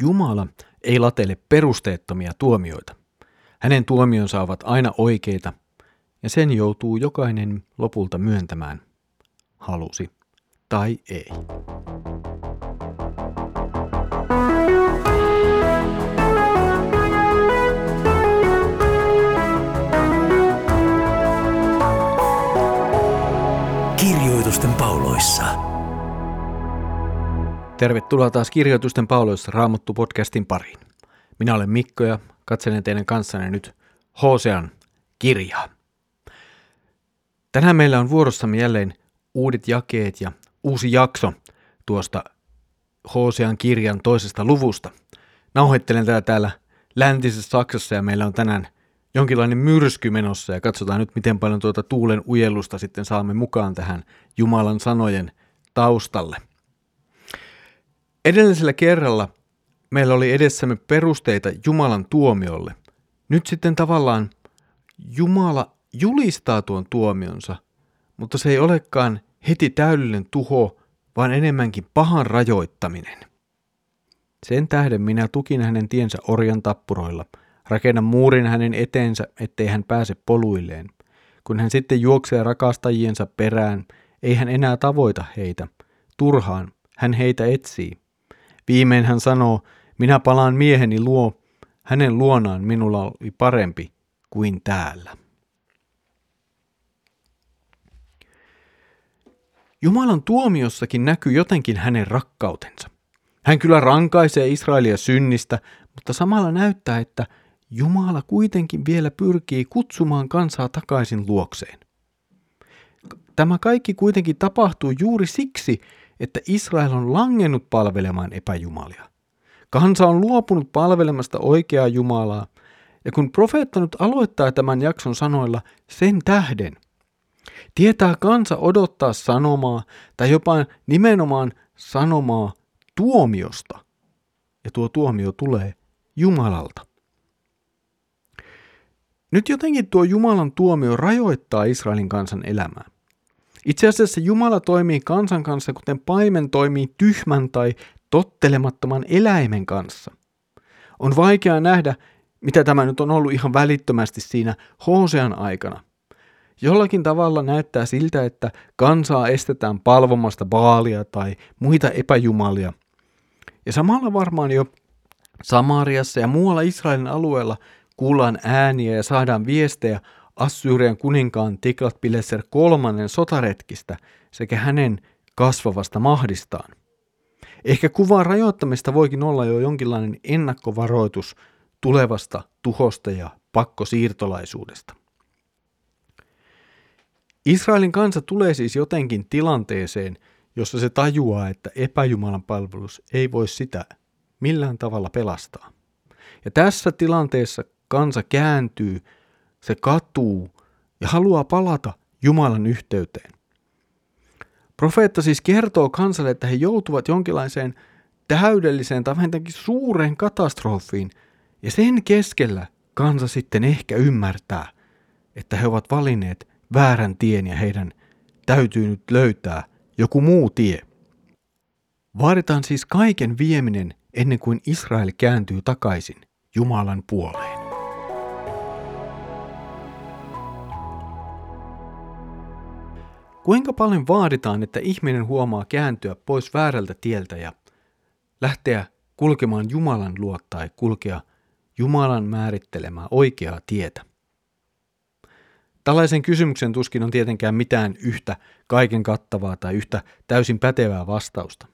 Jumala ei latele perusteettomia tuomioita. Hänen tuomionsa ovat aina oikeita, ja sen joutuu jokainen lopulta myöntämään, halusi tai ei. Kirjoitusten pauloissa. Tervetuloa taas Kirjoitusten pauloissa Raamattu podcastin pariin. Minä olen Mikko ja katselen teidän kanssanne nyt Hosean kirjaa. Tänään meillä on vuorossamme jälleen uudet jakeet ja uusi jakso tuosta Hosean kirjan toisesta luvusta. Nauhoittelen tätä täällä läntisessä Saksassa ja meillä on tänään jonkinlainen myrsky menossa ja katsotaan nyt miten paljon tuota tuulen ujellusta sitten saamme mukaan tähän Jumalan sanojen taustalle. Edellisellä kerralla meillä oli edessämme perusteita Jumalan tuomiolle. Nyt sitten tavallaan Jumala julistaa tuon tuomionsa, mutta se ei olekaan heti täydellinen tuho, vaan enemmänkin pahan rajoittaminen. Sen tähden minä tukin hänen tiensä orjan tappuroilla – Rakenna muurin hänen eteensä, ettei hän pääse poluilleen. Kun hän sitten juoksee rakastajiensa perään, ei hän enää tavoita heitä. Turhaan hän heitä etsii. Viimein hän sanoo, minä palaan mieheni luo, hänen luonaan minulla oli parempi kuin täällä. Jumalan tuomiossakin näkyy jotenkin hänen rakkautensa. Hän kyllä rankaisee Israelia synnistä, mutta samalla näyttää, että Jumala kuitenkin vielä pyrkii kutsumaan kansaa takaisin luokseen. Tämä kaikki kuitenkin tapahtuu juuri siksi, että Israel on langennut palvelemaan epäjumalia. Kansa on luopunut palvelemasta oikeaa Jumalaa, ja kun profeetta nyt aloittaa tämän jakson sanoilla sen tähden, tietää kansa odottaa sanomaa tai jopa nimenomaan sanomaa tuomiosta, ja tuo tuomio tulee Jumalalta. Nyt jotenkin tuo Jumalan tuomio rajoittaa Israelin kansan elämää. Itse asiassa Jumala toimii kansan kanssa, kuten paimen toimii tyhmän tai tottelemattoman eläimen kanssa. On vaikea nähdä, mitä tämä nyt on ollut ihan välittömästi siinä Hosean aikana. Jollakin tavalla näyttää siltä, että kansaa estetään palvomasta baalia tai muita epäjumalia. Ja samalla varmaan jo Samariassa ja muualla Israelin alueella kuullaan ääniä ja saadaan viestejä Assyrian kuninkaan Tiklat-Pileser kolmannen sotaretkistä sekä hänen kasvavasta mahdistaan. Ehkä kuvaa rajoittamista voikin olla jo jonkinlainen ennakkovaroitus tulevasta tuhosta ja pakkosiirtolaisuudesta. Israelin kansa tulee siis jotenkin tilanteeseen, jossa se tajuaa, että epäjumalan palvelus ei voi sitä millään tavalla pelastaa. Ja tässä tilanteessa kansa kääntyy, se katuu ja haluaa palata Jumalan yhteyteen. Profeetta siis kertoo kansalle, että he joutuvat jonkinlaiseen täydelliseen tai vähintäänkin suureen katastrofiin, ja sen keskellä kansa sitten ehkä ymmärtää, että he ovat valinneet väärän tien ja heidän täytyy nyt löytää joku muu tie. Vaaditaan siis kaiken vieminen ennen kuin Israel kääntyy takaisin Jumalan puoleen. Kuinka paljon vaaditaan, että ihminen huomaa kääntyä pois väärältä tieltä ja lähteä kulkemaan Jumalan luo tai kulkea Jumalan määrittelemää oikeaa tietä? Tällaisen kysymyksen tuskin on tietenkään mitään yhtä kaiken kattavaa tai yhtä täysin pätevää vastausta.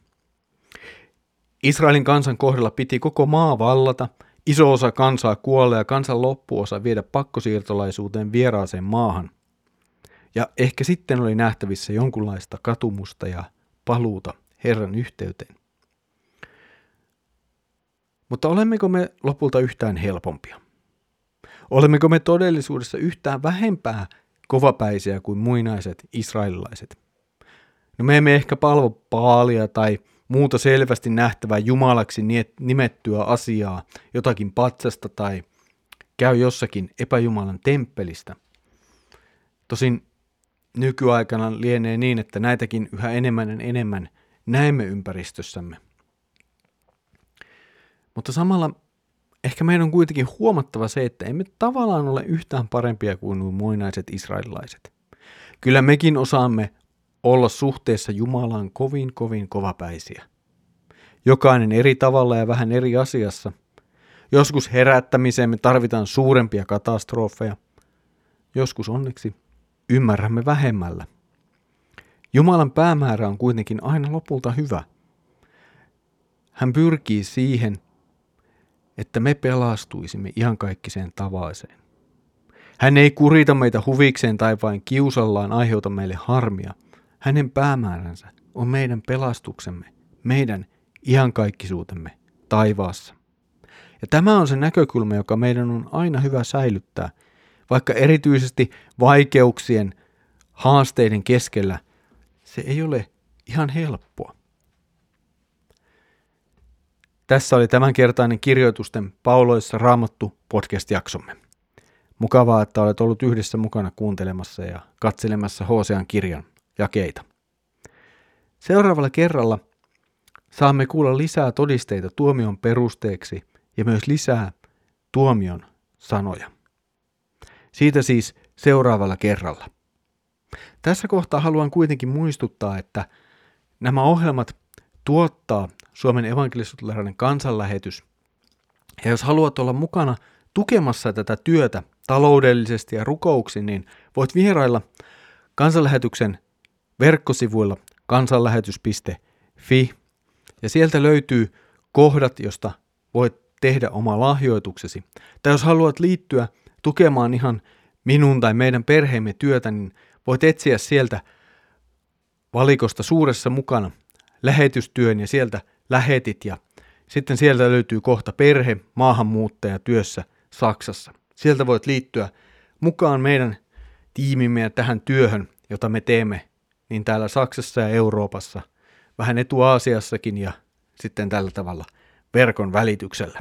Israelin kansan kohdalla piti koko maa vallata, iso osa kansaa kuolla ja kansan loppuosa viedä pakkosiirtolaisuuteen vieraaseen maahan – ja ehkä sitten oli nähtävissä jonkunlaista katumusta ja paluuta Herran yhteyteen. Mutta olemmeko me lopulta yhtään helpompia? Olemmeko me todellisuudessa yhtään vähempää kovapäisiä kuin muinaiset israelilaiset? No me emme ehkä palvo paalia tai muuta selvästi nähtävää jumalaksi nimettyä asiaa, jotakin patsasta tai käy jossakin epäjumalan temppelistä. Tosin nykyaikana lienee niin, että näitäkin yhä enemmän ja enemmän näemme ympäristössämme. Mutta samalla ehkä meidän on kuitenkin huomattava se, että emme tavallaan ole yhtään parempia kuin nuo muinaiset israelilaiset. Kyllä mekin osaamme olla suhteessa Jumalaan kovin kovin kovapäisiä. Jokainen eri tavalla ja vähän eri asiassa. Joskus herättämiseen me tarvitaan suurempia katastrofeja. Joskus onneksi ymmärrämme vähemmällä. Jumalan päämäärä on kuitenkin aina lopulta hyvä. Hän pyrkii siihen, että me pelastuisimme ihan kaikkiseen tavaiseen. Hän ei kurita meitä huvikseen tai vain kiusallaan aiheuta meille harmia. Hänen päämääränsä on meidän pelastuksemme, meidän iankaikkisuutemme taivaassa. Ja tämä on se näkökulma, joka meidän on aina hyvä säilyttää, vaikka erityisesti vaikeuksien, haasteiden keskellä se ei ole ihan helppoa. Tässä oli tämänkertainen kirjoitusten pauloissa raamattu podcast-jaksomme. Mukavaa, että olet ollut yhdessä mukana kuuntelemassa ja katselemassa Hosean kirjan jakeita. Seuraavalla kerralla saamme kuulla lisää todisteita tuomion perusteeksi ja myös lisää tuomion sanoja. Siitä siis seuraavalla kerralla. Tässä kohtaa haluan kuitenkin muistuttaa, että nämä ohjelmat tuottaa Suomen evankelisuutelainen kansanlähetys. Ja jos haluat olla mukana tukemassa tätä työtä taloudellisesti ja rukouksin, niin voit vierailla kansanlähetyksen verkkosivuilla kansanlähetys.fi ja sieltä löytyy kohdat, josta voit tehdä oma lahjoituksesi. Tai jos haluat liittyä tukemaan ihan minun tai meidän perheemme työtä, niin voit etsiä sieltä valikosta suuressa mukana lähetystyön ja sieltä lähetit ja sitten sieltä löytyy kohta perhe, maahanmuuttaja työssä Saksassa. Sieltä voit liittyä mukaan meidän tiimimme ja tähän työhön, jota me teemme niin täällä Saksassa ja Euroopassa, vähän etuaasiassakin ja sitten tällä tavalla verkon välityksellä.